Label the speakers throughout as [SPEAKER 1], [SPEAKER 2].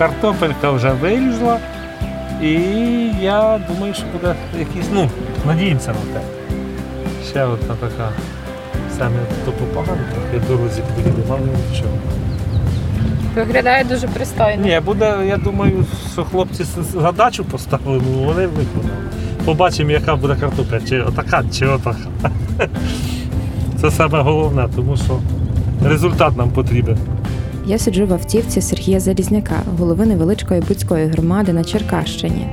[SPEAKER 1] Картопелька вже вилізла. І я думаю, що буде якийсь, ну, надіємося на те. Ще одна така саме то погано, трохи дорозі поїде, але нічого.
[SPEAKER 2] Виглядає дуже пристойно.
[SPEAKER 1] Ні, буде, я думаю, що хлопці задачу поставили, ну вони виконали. Побачимо, яка буде картопля, чи отака, чи отака. Це саме головне, тому що результат нам потрібен.
[SPEAKER 3] Я сиджу в автівці Сергія Залізняка, голови невеличкої Буцької громади на Черкащині.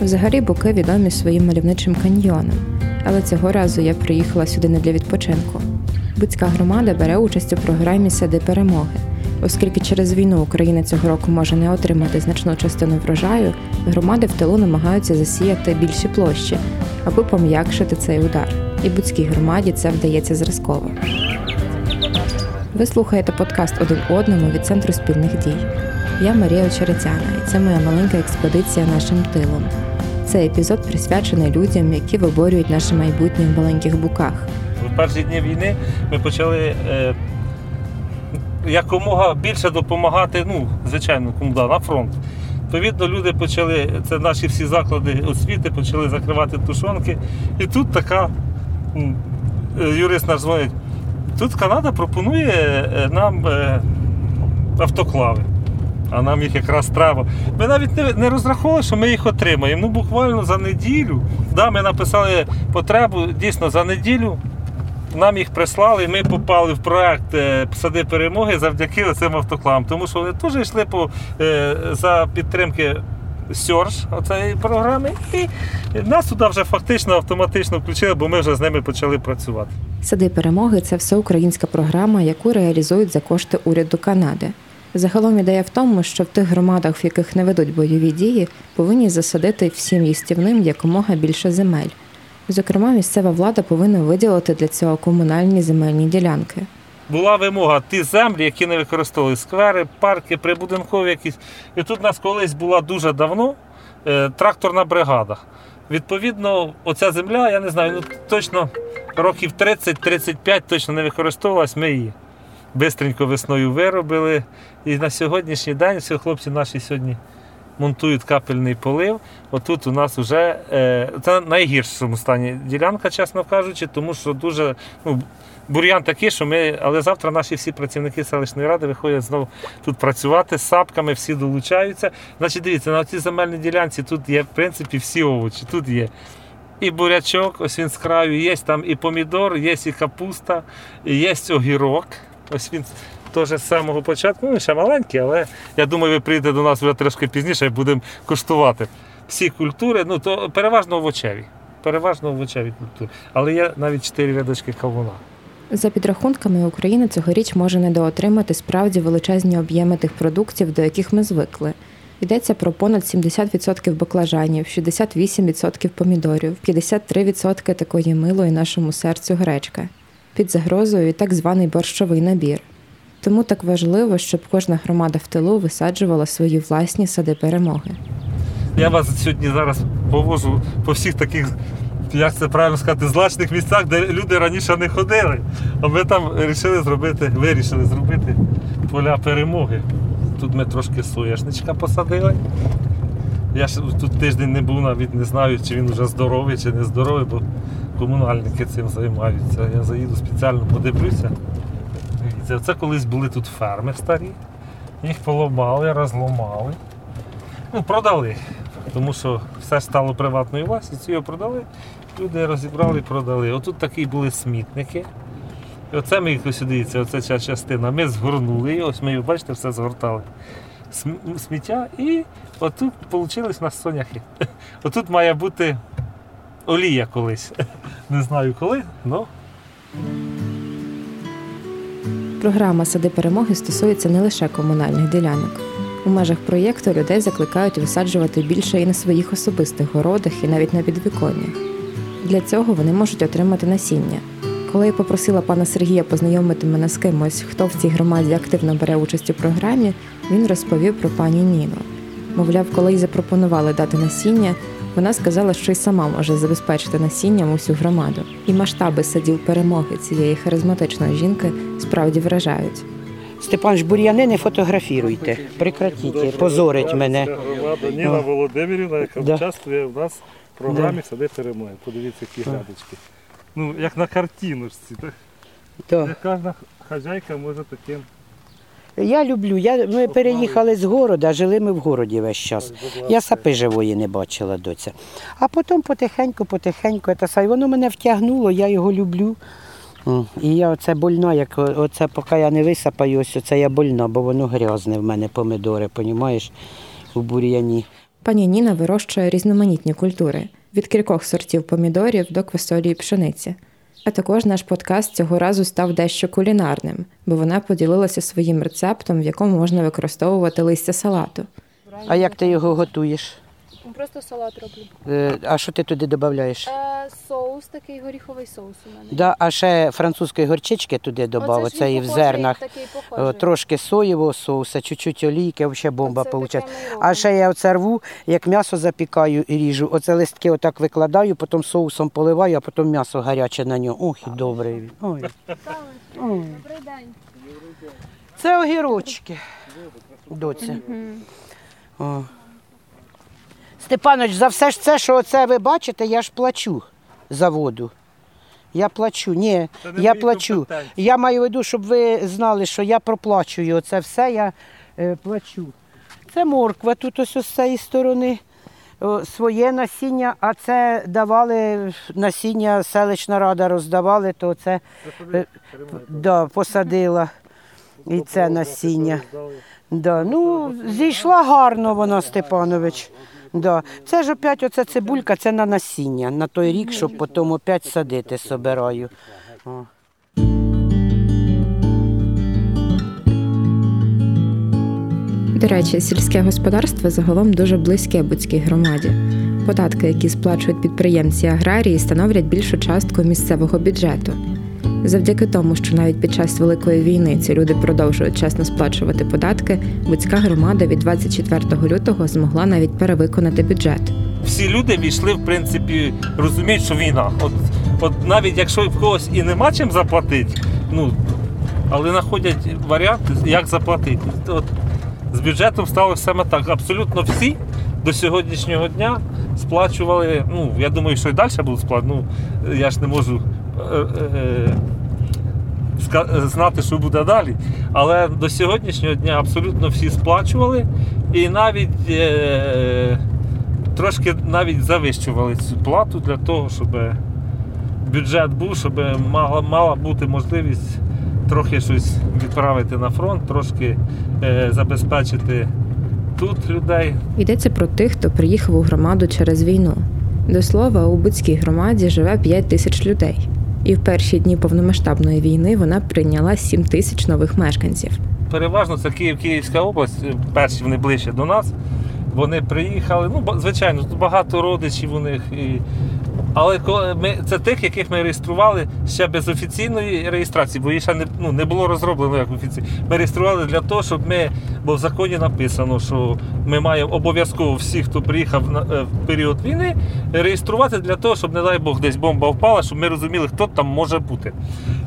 [SPEAKER 3] Взагалі буки відомі своїм мальовничим каньйоном, але цього разу я приїхала сюди не для відпочинку. Буцька громада бере участь у програмі Сади перемоги. Оскільки через війну Україна цього року може не отримати значну частину врожаю, громади в тилу намагаються засіяти більші площі, аби пом'якшити цей удар. І Буцькій громаді це вдається зразково. Ви слухаєте подкаст один одному від центру спільних дій. Я Марія Очеретяна, і це моя маленька експедиція нашим тилом. Цей епізод присвячений людям, які виборюють наше майбутнє в маленьких буках.
[SPEAKER 1] В перші дні війни ми почали е, якомога більше допомагати, ну, звичайно, кому да, на фронт. Відповідно, люди почали, це наші всі заклади освіти, почали закривати тушонки. І тут така е, юрист наш дзвонить. Тут Канада пропонує е, нам е, автоклави, а нам їх якраз треба. Ми навіть не, розраховували, що ми їх отримаємо. Ну, буквально за неділю. Да, Ми написали потребу дійсно за неділю. Нам їх прислали, і ми попали в проект е, Сади перемоги завдяки цим автоклавам. Тому що вони теж йшли по, за підтримки Сьорж цієї програми, і нас туди вже фактично автоматично включили, бо ми вже з ними почали працювати.
[SPEAKER 3] Сади перемоги це всеукраїнська програма, яку реалізують за кошти уряду Канади. Загалом ідея в тому, що в тих громадах, в яких не ведуть бойові дії, повинні засадити всім їстівним якомога більше земель. Зокрема, місцева влада повинна виділити для цього комунальні земельні ділянки.
[SPEAKER 1] Була вимога ті землі, які не використовували сквери, парки, прибудинкові якісь. І тут у нас колись була дуже давно е, тракторна бригада. Відповідно, оця земля, я не знаю, ну точно років 30-35 точно не використовувалась, ми її бистренько весною виробили. І на сьогоднішній день всі хлопці наші сьогодні монтують капельний полив. Отут у нас вже е, це найгіршому стані ділянка, чесно кажучи, тому що дуже ну, бур'ян такий, що ми, але завтра наші всі працівники селищної ради виходять знову тут працювати з сапками, всі долучаються. Значить, дивіться, на цій земельній ділянці тут є в принципі всі овочі. Тут є. І бурячок, ось він з краю, є там і помідор, є і капуста, є огірок. Ось він теж з самого початку, ну ще маленький, але я думаю, ви прийдете до нас вже трошки пізніше і будемо коштувати. Всі культури, ну то переважно овочеві. Переважно овочеві культури. Але є навіть чотири рядочки кавуна.
[SPEAKER 3] За підрахунками, Україна цьогоріч може недоотримати справді величезні об'єми тих продуктів, до яких ми звикли. Йдеться про понад 70% баклажанів, 68% помідорів, 53% такої милої нашому серцю гречка. Під загрозою так званий борщовий набір. Тому так важливо, щоб кожна громада в тилу висаджувала свої власні сади перемоги.
[SPEAKER 1] Я вас сьогодні зараз повожу по всіх таких, як це правильно сказати, злачних місцях, де люди раніше не ходили. А ми там вирішили зробити, вирішили зробити поля перемоги. Тут ми трошки соєшничка посадили. Я ж тут тиждень не був, навіть не знаю, чи він вже здоровий, чи не здоровий, бо комунальники цим займаються. Я заїду спеціально подивлюся. Дивіться, Це колись були тут ферми старі. Їх поламали, розломали. Ну, продали. Тому що все стало приватною власністю, його продали, люди розібрали і продали. Отут такі були смітники. І оце ми ось дивіться, оце ця частина. Ми згорнули, її, ось ми, бачите, все згортали. Сміття і отут вийшли у нас соняхи. Отут має бути олія колись. Не знаю коли, але.
[SPEAKER 3] Програма Сади перемоги стосується не лише комунальних ділянок. У межах проєкту людей закликають висаджувати більше і на своїх особистих городах, і навіть на підвіконнях. Для цього вони можуть отримати насіння. Коли я попросила пана Сергія познайомити мене з кимось, хто в цій громаді активно бере участь у програмі, він розповів про пані Ніну. Мовляв, коли й запропонували дати насіння, вона сказала, що й сама може забезпечити насінням усю громаду. І масштаби садів перемоги цієї харизматичної жінки справді вражають.
[SPEAKER 4] Степан ж бур'яни не фотографіруйте. Прекратіть, позорить мене.
[SPEAKER 1] громада
[SPEAKER 4] Ніна
[SPEAKER 1] Володимирівна, яка
[SPEAKER 4] Да.
[SPEAKER 1] участвує в нас в програмі Сади перемоги. Подивіться, які грядочки. Ну, як на картиночці. так?
[SPEAKER 4] Да.
[SPEAKER 1] Не кожна хазяйка може таким.
[SPEAKER 4] Я люблю. Я, ми переїхали з города, жили ми в городі весь час. Я сапи живої не бачила доця. А потім потихеньку, потихеньку, це. І воно мене втягнуло, я його люблю. І я оце больна, як оце, поки я не висапаю, ось оце я больна, бо воно грязне в мене помидори, понімаєш, у бур'яні.
[SPEAKER 3] Пані Ніна вирощує різноманітні культури від кількох сортів помідорів до квасолі і пшениці. А також наш подкаст цього разу став дещо кулінарним, бо вона поділилася своїм рецептом, в якому можна використовувати листя салату.
[SPEAKER 4] А як ти його готуєш?
[SPEAKER 2] Просто салат роблю.
[SPEAKER 4] Е, А що ти туди додаєш?
[SPEAKER 2] Е, соус такий горіховий соус у мене.
[SPEAKER 4] Да, а ще французької горчички туди додав,
[SPEAKER 2] Оце ж
[SPEAKER 4] і в зернах.
[SPEAKER 2] Такий
[SPEAKER 4] О. Трошки соєвого соуса, чуть-чуть олійки, взагалі бомба
[SPEAKER 2] Оце
[SPEAKER 4] виходить.
[SPEAKER 2] таке ми й
[SPEAKER 4] А ще я оце рву, як м'ясо запікаю і ріжу. Оце листки отак викладаю, потім соусом поливаю, а потім м'ясо гаряче на нього. Ох, і добрий він. Ой.
[SPEAKER 2] Добрий день.
[SPEAKER 4] Це огірочки. Доця. О. Степанович, за все ж це, що оце ви бачите, я ж плачу за воду. Я плачу, ні,
[SPEAKER 1] Це не
[SPEAKER 4] я
[SPEAKER 1] мої
[SPEAKER 4] плачу.
[SPEAKER 1] компетенції.
[SPEAKER 4] Я маю в виду, щоб ви знали, що я проплачую. Оце все я е, плачу. Це морква тут ось з цієї сторони. О, своє насіння, а це давали насіння, селищна рада роздавали, то це е, да, посадила. І це насіння. Да. Ну, зійшла гарно вона, Степанович. Да. Це ж опять оце цибулька, це на насіння, на той рік, щоб потім опять садити собираю. О.
[SPEAKER 3] До речі, сільське господарство загалом дуже близьке Буцькій громаді. Податки, які сплачують підприємці аграрії, становлять більшу частку місцевого бюджету. Завдяки тому, що навіть під час великої війни ці люди продовжують чесно сплачувати податки, Буцька громада від 24 лютого змогла навіть перевиконати бюджет.
[SPEAKER 1] Всі люди війшли, в принципі, розуміють, що війна. От, от навіть якщо в когось і нема чим заплатити, ну, але знаходять варіант, як заплатити. От, з бюджетом стало саме так. Абсолютно всі до сьогоднішнього дня сплачували. Ну, я думаю, що і далі будуть сплачувати. Ну, я ж не можу знати, що буде далі. Але до сьогоднішнього дня абсолютно всі сплачували. І навіть е, трошки навіть завищували цю плату для того, щоб бюджет був, щоб мала, мала бути можливість трохи щось відправити на фронт, трошки е, забезпечити тут людей.
[SPEAKER 3] Йдеться про тих, хто приїхав у громаду через війну. До слова, у Буцькій громаді живе 5 тисяч людей. І в перші дні повномасштабної війни вона прийняла 7 тисяч нових мешканців.
[SPEAKER 1] Переважно це Київ, Київська область, е, перші вони ближче до нас. Вони приїхали. Ну, звичайно, багато родичів у них. І... Але ми, це тих, яких ми реєстрували ще без офіційної реєстрації, бо її ще не, ну, не було розроблено як офіційно. Ми реєстрували для того, щоб ми, бо в законі написано, що ми маємо обов'язково всіх, хто приїхав на, е, в період війни, реєструвати для того, щоб, не дай Бог, десь бомба впала, щоб ми розуміли, хто там може бути.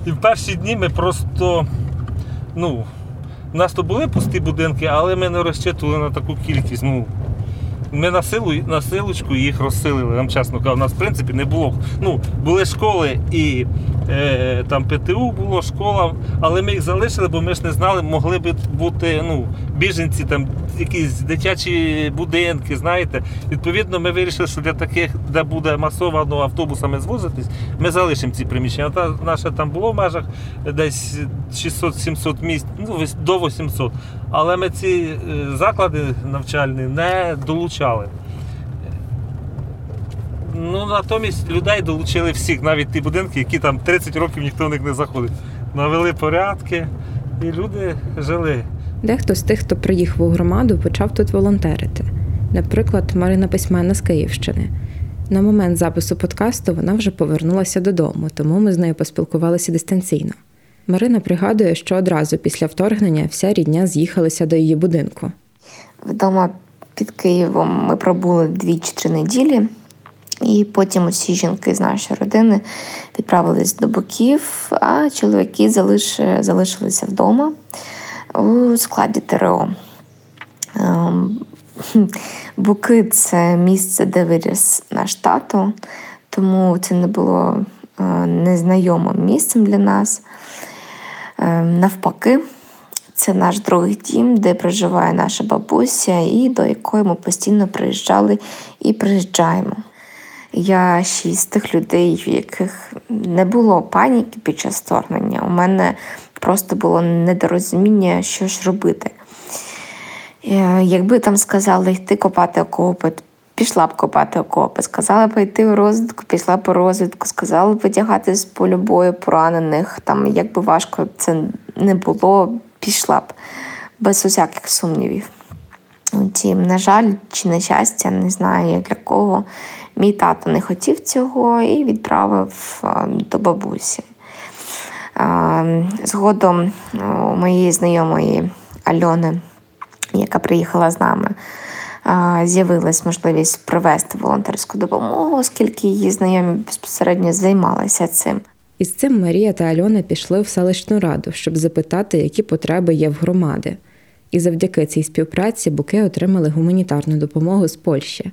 [SPEAKER 1] І в перші дні ми просто, ну, у нас то були пусті будинки, але ми не розчитували на таку кількість. Ну, ми на силу на силочку їх розсилили. Нам чесно кажу, у нас в принципі не було. Ну, були школи і е, там ПТУ було школа, але ми їх залишили, бо ми ж не знали, могли б бути ну, біженці, там якісь дитячі будинки, знаєте. Відповідно, ми вирішили, що для таких, де буде масово автобусами звозитись, ми залишимо ці приміщення. Та наше там було в межах десь 600-700 місць, ну до 800. Але ми ці е, заклади навчальні не долучали. Ну, натомість людей долучили всіх, навіть ті будинки, які там 30 років ніхто в них не заходить. Навели порядки, і люди жили.
[SPEAKER 3] Дехто з тих, хто приїхав у громаду, почав тут волонтерити. Наприклад, Марина Письменна з Київщини. На момент запису подкасту вона вже повернулася додому, тому ми з нею поспілкувалися дистанційно. Марина пригадує, що одразу після вторгнення вся рідня з'їхалася до її будинку.
[SPEAKER 5] Вдома під Києвом ми пробули дві чи три неділі, і потім усі жінки з нашої родини відправились до боків, а чоловіки залиш... залишилися вдома. у складі ТРО. Ем, Буки це місце, де виріс наш тато, тому це не було е, незнайомим місцем для нас. Ем, навпаки, це наш другий дім, де проживає наша бабуся, і до якої ми постійно приїжджали і приїжджаємо. Я ще з тих людей, в яких не було паніки під час вторгнення. У мене просто було недорозуміння, що ж робити. Е, якби там сказали йти копати окопи, пішла б копати окопи, сказали б йти у розвідку, пішла б у розвідку, сказали б одягати з полю бою поранених. Там, якби важко це не було, пішла б без усяких сумнівів. Втім, на жаль, чи на щастя, не знаю як для кого. Мій тато не хотів цього і відправив до бабусі. Згодом у моєї знайомої Альони, яка приїхала з нами, з'явилась можливість провести волонтерську допомогу, оскільки її знайомі безпосередньо займалися цим.
[SPEAKER 3] Із цим Марія та Альона пішли в селищну раду, щоб запитати, які потреби є в громади. І завдяки цій співпраці буки отримали гуманітарну допомогу з Польщі.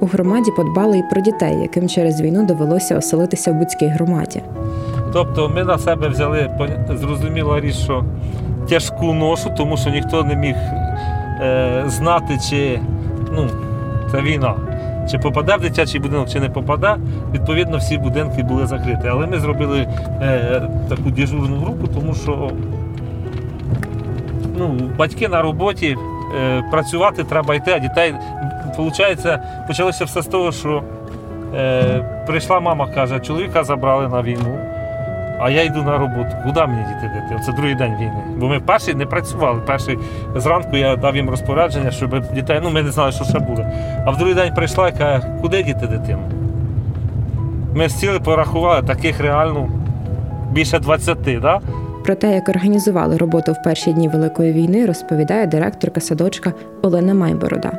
[SPEAKER 3] У громаді подбали і про дітей, яким через війну довелося оселитися в Буцькій громаді.
[SPEAKER 1] Тобто ми на себе взяли зрозуміла річ, що тяжку ношу, тому що ніхто не міг е, знати, чи ну, це війна, чи попаде в дитячий будинок, чи не попаде. Відповідно, всі будинки були закриті. Але ми зробили е, таку дежурну групу, тому що ну, батьки на роботі, е, працювати треба йти, а дітей Получається, почалося все з того, що е, прийшла мама, каже, чоловіка забрали на війну, а я йду на роботу. Куди мені діти дити? Це другий день війни. Бо ми перший не працювали. Перший зранку я дав їм розпорядження, щоб дітей, ну ми не знали, що ще буде. А в другий день прийшла і каже, куди діти дитину? Ми сіли, порахували, таких реально більше 20. Да?
[SPEAKER 3] Про те, як організували роботу в перші дні Великої війни, розповідає директорка садочка Олена Майборода.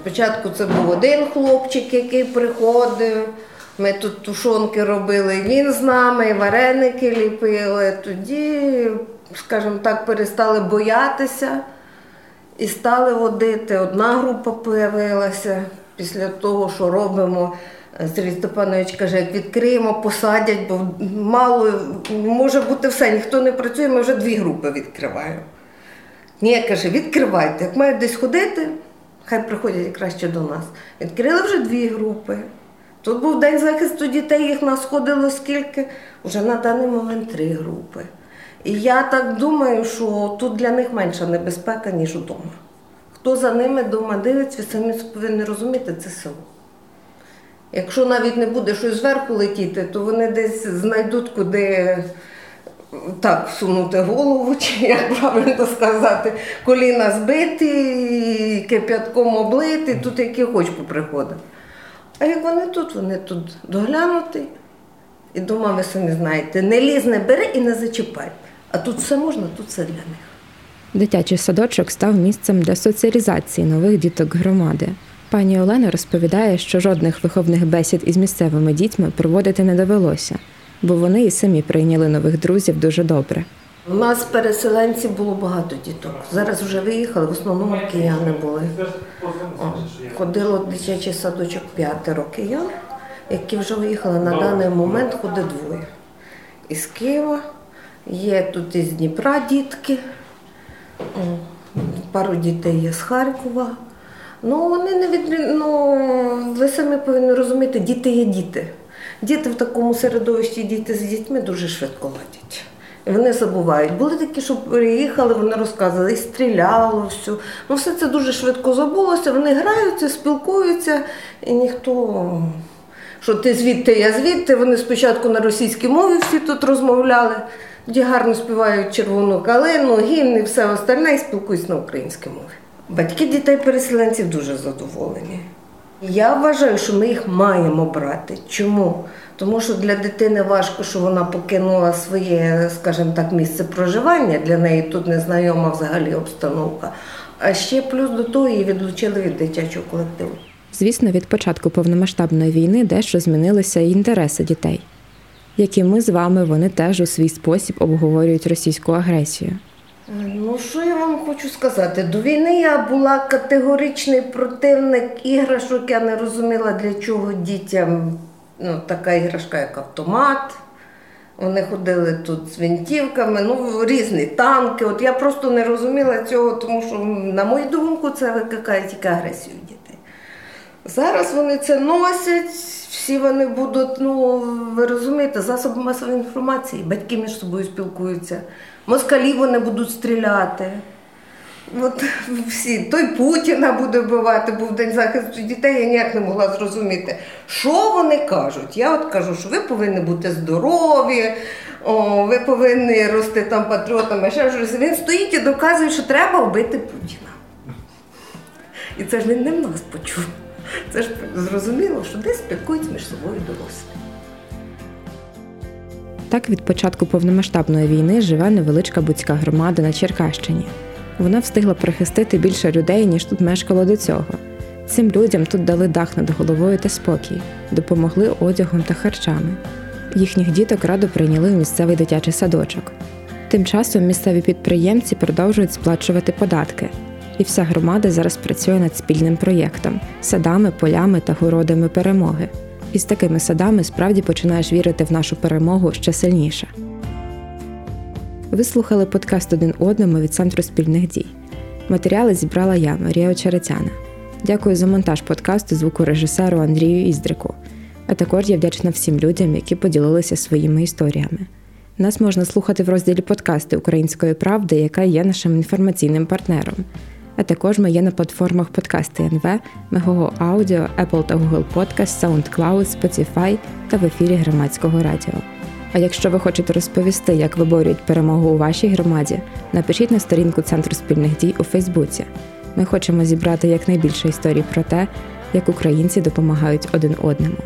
[SPEAKER 6] Спочатку це був один хлопчик, який приходив. Ми тут тушонки робили, він з нами, вареники ліпили. Тоді, скажімо так, перестали боятися і стали водити. Одна група з'явилася після того, що робимо. Сергій Степанович каже, як відкриємо, посадять, бо мало може бути все, ніхто не працює, ми вже дві групи відкриваємо. Ні, каже, відкривайте, як мають десь ходити. Хай приходять краще до нас. Відкрили вже дві групи. Тут був день захисту дітей, їх нас ходило скільки, вже на даний момент три групи. І я так думаю, що тут для них менша небезпека, ніж вдома. Хто за ними вдома дивиться, ви самі повинні розуміти, це село. Якщо навіть не буде щось зверху летіти, то вони десь знайдуть, куди так всунути голову, чи як правильно сказати, коліна збиті, кип'ятком облити, тут які хоч поприходить. А як вони тут, вони тут доглянуті. І дома, ви самі знаєте, не ліз, не бери і не зачіпай. А тут все можна, тут все для них.
[SPEAKER 3] Дитячий садочок став місцем для соціалізації нових діток громади. Пані Олена розповідає, що жодних виховних бесід із місцевими дітьми проводити не довелося бо вони і самі прийняли нових друзів дуже добре.
[SPEAKER 6] У нас переселенців було багато діток. Зараз вже виїхали, в основному кияни були. О, ходило в дитячий садочок п'ятеро киян, які вже виїхали на даний момент ходить двоє. Із Києва, є тут із Дніпра дітки, пару дітей є з Харкова. Ну, вони не від... ну, ви самі повинні розуміти, діти є діти. Діти в такому середовищі, діти з дітьми дуже швидко ладять. Вони забувають. Були такі, що приїхали, вони розказували, і стріляло, все. Ну, все це дуже швидко забулося. Вони граються, спілкуються, і ніхто, що ти звідти, я звідти. Вони спочатку на російській мові всі тут розмовляли, тоді гарно співають червону калину, гімн і все остальне, і спілкуються на українській мові. Батьки дітей-переселенців дуже задоволені. Я вважаю, що ми їх маємо брати. Чому? Тому що для дитини важко, що вона покинула своє, скажімо так, місце проживання. Для неї тут незнайома взагалі обстановка. А ще плюс до того її відлучили від дитячого колективу.
[SPEAKER 3] Звісно, від початку повномасштабної війни дещо змінилися і інтереси дітей. Як і ми з вами, вони теж у свій спосіб обговорюють російську агресію.
[SPEAKER 6] Ну, що я вам хочу сказати? До війни я була категоричний противник іграшок. Я не розуміла, для чого дітям ну, така іграшка, як автомат. Вони ходили тут з винтівками, ну різні танки. От я просто не розуміла цього, тому що, на мою думку, це викликає тільки агресію дітей. Зараз вони це носять, всі вони будуть, ну ви розумієте, засоби масової інформації, батьки між собою спілкуються, москалі вони будуть стріляти. От всі, той Путіна буде вбивати, був день захисту дітей, я ніяк не могла зрозуміти, що вони кажуть. Я от кажу, що ви повинні бути здорові, о, ви повинні рости там патріотами. Ще щось. Він стоїть і доказує, що треба вбити Путіна. І це ж він не в нас почув. Це ж зрозуміло, що десь спілкуються між собою дорослі.
[SPEAKER 3] Так від початку повномасштабної війни живе невеличка буцька громада на Черкащині. Вона встигла прихистити більше людей, ніж тут мешкало до цього. Цим людям тут дали дах над головою та спокій, допомогли одягом та харчами. Їхніх діток радо прийняли в місцевий дитячий садочок. Тим часом місцеві підприємці продовжують сплачувати податки, і вся громада зараз працює над спільним проєктом садами, полями та городами перемоги. І з такими садами справді починаєш вірити в нашу перемогу ще сильніше. Ви слухали подкаст один одному від Центру спільних дій. Матеріали зібрала я, Марія Очеретяна. Дякую за монтаж подкасту звукорежисеру Андрію Іздрику. А також я вдячна всім людям, які поділилися своїми історіями. Нас можна слухати в розділі подкасти Української правди, яка є нашим інформаційним партнером. А також ми є на платформах подкасти НВ, Мегого Аудіо, Apple та Google Podcast, SoundCloud, Spotify та в ефірі громадського радіо. А якщо ви хочете розповісти, як виборюють перемогу у вашій громаді, напишіть на сторінку Центру спільних дій у Фейсбуці. Ми хочемо зібрати якнайбільше історій про те, як українці допомагають один одному.